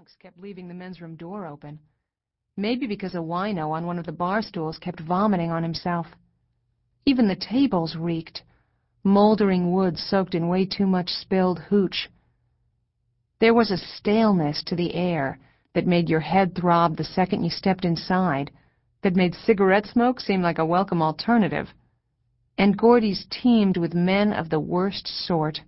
drunks kept leaving the men's room door open. Maybe because a wino on one of the bar stools kept vomiting on himself. Even the tables reeked. Moldering wood soaked in way too much spilled hooch. There was a staleness to the air that made your head throb the second you stepped inside, that made cigarette smoke seem like a welcome alternative. And Gordy's teemed with men of the worst sort.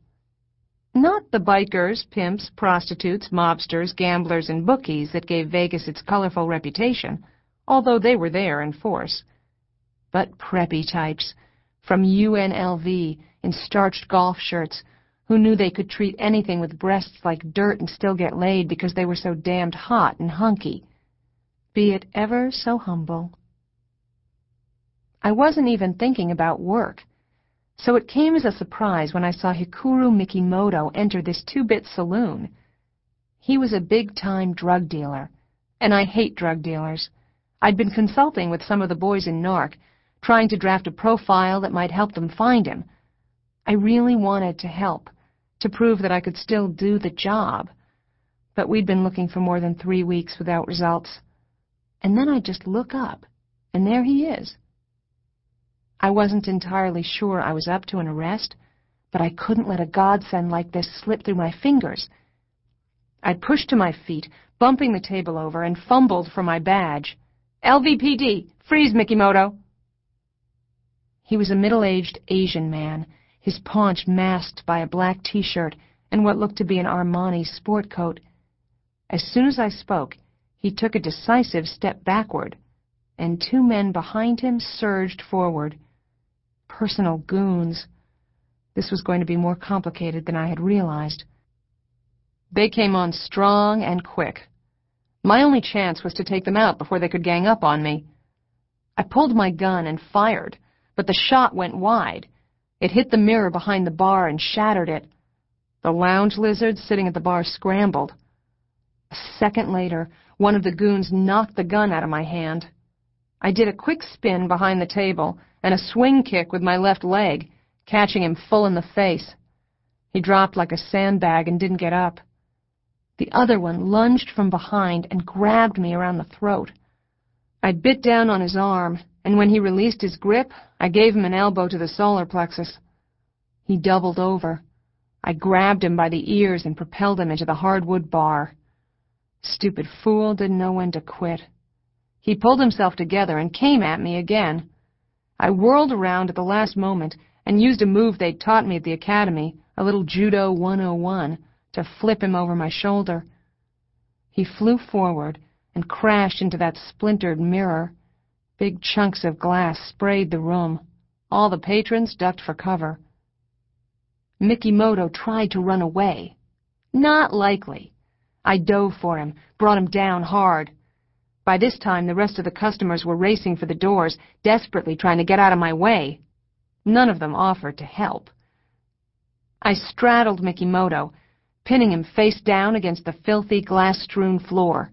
Not the bikers, pimps, prostitutes, mobsters, gamblers, and bookies that gave Vegas its colorful reputation, although they were there in force. But preppy types, from UNLV, in starched golf shirts, who knew they could treat anything with breasts like dirt and still get laid because they were so damned hot and hunky. Be it ever so humble. I wasn't even thinking about work so it came as a surprise when I saw Hikuru Mikimoto enter this two-bit saloon. He was a big-time drug dealer, and I hate drug dealers. I'd been consulting with some of the boys in NARC, trying to draft a profile that might help them find him. I really wanted to help, to prove that I could still do the job. But we'd been looking for more than three weeks without results. And then I just look up, and there he is. I wasn't entirely sure I was up to an arrest, but I couldn't let a godsend like this slip through my fingers. I pushed to my feet, bumping the table over, and fumbled for my badge. LVPD, freeze, Mikimoto! He was a middle-aged Asian man, his paunch masked by a black t-shirt and what looked to be an Armani sport coat. As soon as I spoke, he took a decisive step backward, and two men behind him surged forward personal goons. This was going to be more complicated than I had realized. They came on strong and quick. My only chance was to take them out before they could gang up on me. I pulled my gun and fired, but the shot went wide. It hit the mirror behind the bar and shattered it. The lounge lizard sitting at the bar scrambled. A second later, one of the goons knocked the gun out of my hand. I did a quick spin behind the table and a swing kick with my left leg, catching him full in the face. He dropped like a sandbag and didn't get up. The other one lunged from behind and grabbed me around the throat. I bit down on his arm, and when he released his grip, I gave him an elbow to the solar plexus. He doubled over. I grabbed him by the ears and propelled him into the hardwood bar. Stupid fool didn't know when to quit. He pulled himself together and came at me again. I whirled around at the last moment and used a move they'd taught me at the academy, a little Judo 101, to flip him over my shoulder. He flew forward and crashed into that splintered mirror. Big chunks of glass sprayed the room. All the patrons ducked for cover. Mikimoto tried to run away. Not likely. I dove for him, brought him down hard. By this time, the rest of the customers were racing for the doors, desperately trying to get out of my way. None of them offered to help. I straddled Mikimoto, pinning him face down against the filthy, glass-strewn floor.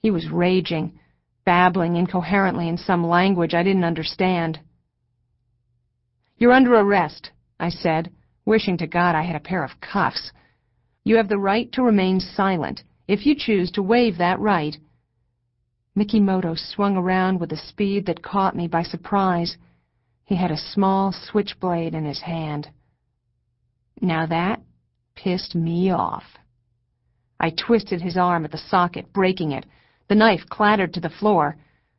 He was raging, babbling incoherently in some language I didn't understand. You're under arrest, I said, wishing to God I had a pair of cuffs. You have the right to remain silent. If you choose to waive that right, Mikimoto swung around with a speed that caught me by surprise. He had a small switchblade in his hand. Now that pissed me off. I twisted his arm at the socket, breaking it. The knife clattered to the floor.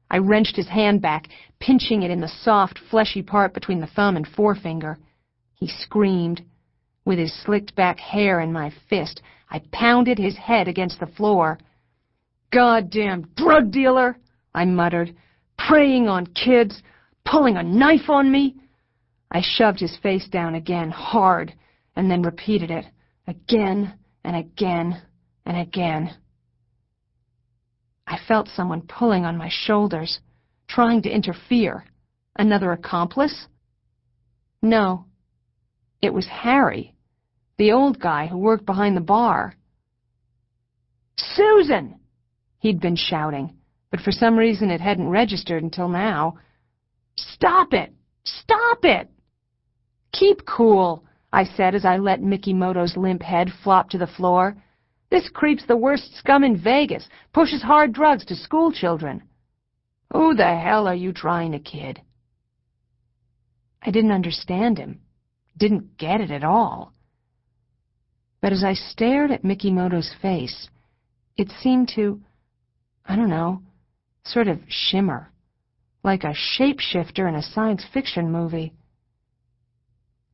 I wrenched his hand back, pinching it in the soft, fleshy part between the thumb and forefinger. He screamed. With his slicked-back hair in my fist, I pounded his head against the floor. Goddamn drug dealer, I muttered, preying on kids, pulling a knife on me. I shoved his face down again, hard, and then repeated it, again and again and again. I felt someone pulling on my shoulders, trying to interfere. Another accomplice? No. It was Harry, the old guy who worked behind the bar. Susan! He'd been shouting, but for some reason it hadn't registered until now. Stop it! Stop it! Keep cool, I said as I let Mikimoto's limp head flop to the floor. This creep's the worst scum in Vegas, pushes hard drugs to school children. Who the hell are you trying to kid? I didn't understand him, didn't get it at all. But as I stared at Mikimoto's face, it seemed to, I don't know, sort of shimmer, like a shapeshifter in a science fiction movie.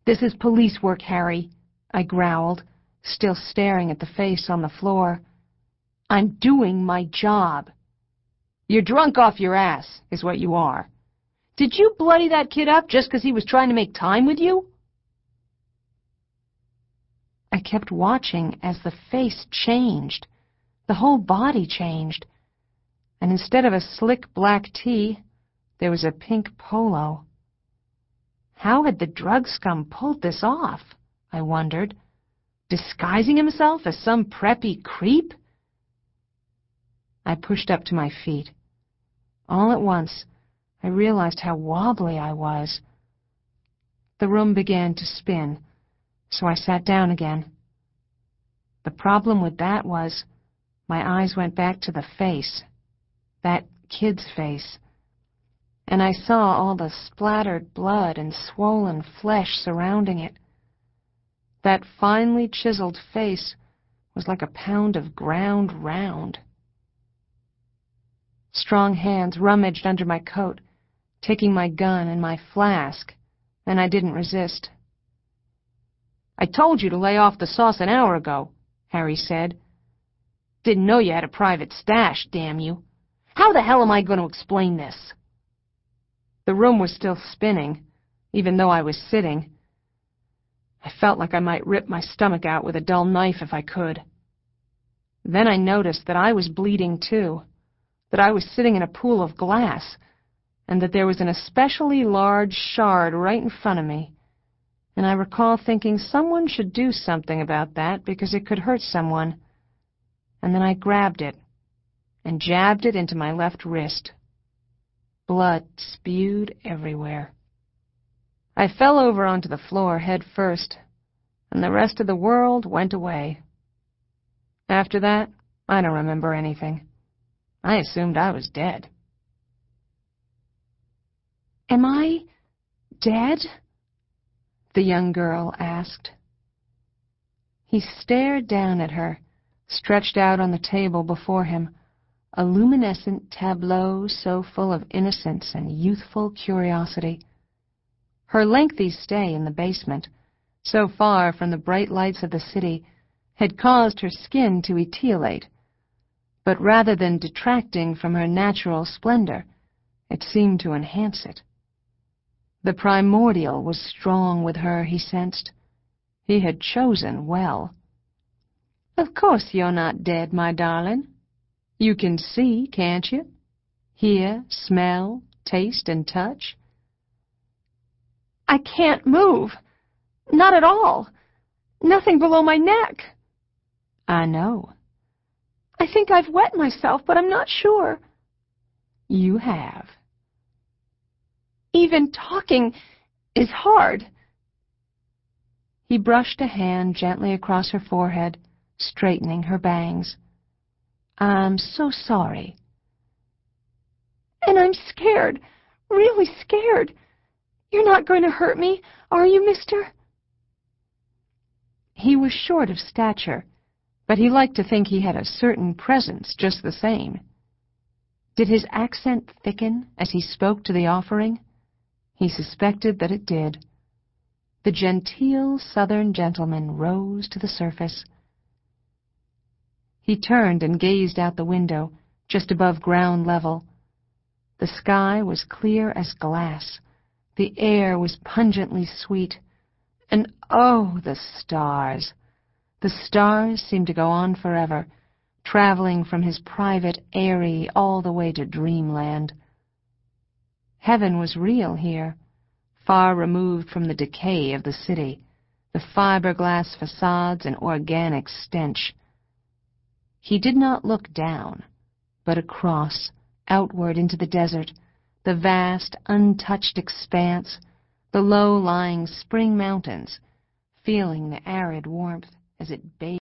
This is police work, Harry, I growled, still staring at the face on the floor. I'm doing my job. You're drunk off your ass, is what you are. Did you bloody that kid up just because he was trying to make time with you? I kept watching as the face changed. The whole body changed. And instead of a slick black tee, there was a pink polo. How had the drug scum pulled this off? I wondered. Disguising himself as some preppy creep? I pushed up to my feet. All at once, I realized how wobbly I was. The room began to spin, so I sat down again. The problem with that was my eyes went back to the face, that kid's face, and I saw all the splattered blood and swollen flesh surrounding it. That finely chiseled face was like a pound of ground round. Strong hands rummaged under my coat, taking my gun and my flask, and I didn't resist. I told you to lay off the sauce an hour ago, Harry said. Didn't know you had a private stash, damn you. How the hell am I going to explain this? The room was still spinning, even though I was sitting. I felt like I might rip my stomach out with a dull knife if I could. Then I noticed that I was bleeding too that I was sitting in a pool of glass, and that there was an especially large shard right in front of me. And I recall thinking someone should do something about that because it could hurt someone. And then I grabbed it and jabbed it into my left wrist. Blood spewed everywhere. I fell over onto the floor head first, and the rest of the world went away. After that, I don't remember anything. I assumed I was dead. Am I dead? The young girl asked. He stared down at her, stretched out on the table before him, a luminescent tableau so full of innocence and youthful curiosity. Her lengthy stay in the basement, so far from the bright lights of the city, had caused her skin to etiolate, but rather than detracting from her natural splendor, it seemed to enhance it. The primordial was strong with her, he sensed. He had chosen well. Of course you're not dead, my darling. You can see, can't you? Hear, smell, taste, and touch. I can't move. Not at all. Nothing below my neck. I know. I think I've wet myself, but I'm not sure. You have. Even talking is hard. He brushed a hand gently across her forehead, straightening her bangs. I'm so sorry. And I'm scared, really scared. You're not going to hurt me, are you, mister? He was short of stature, but he liked to think he had a certain presence just the same. Did his accent thicken as he spoke to the offering? He suspected that it did. The genteel southern gentleman rose to the surface. He turned and gazed out the window, just above ground level. The sky was clear as glass. The air was pungently sweet. And oh, the stars! The stars seemed to go on forever, traveling from his private eyrie all the way to dreamland. Heaven was real here, far removed from the decay of the city, the fiberglass facades and organic stench. He did not look down, but across, outward into the desert, the vast, untouched expanse, the low-lying spring mountains, feeling the arid warmth as it bathed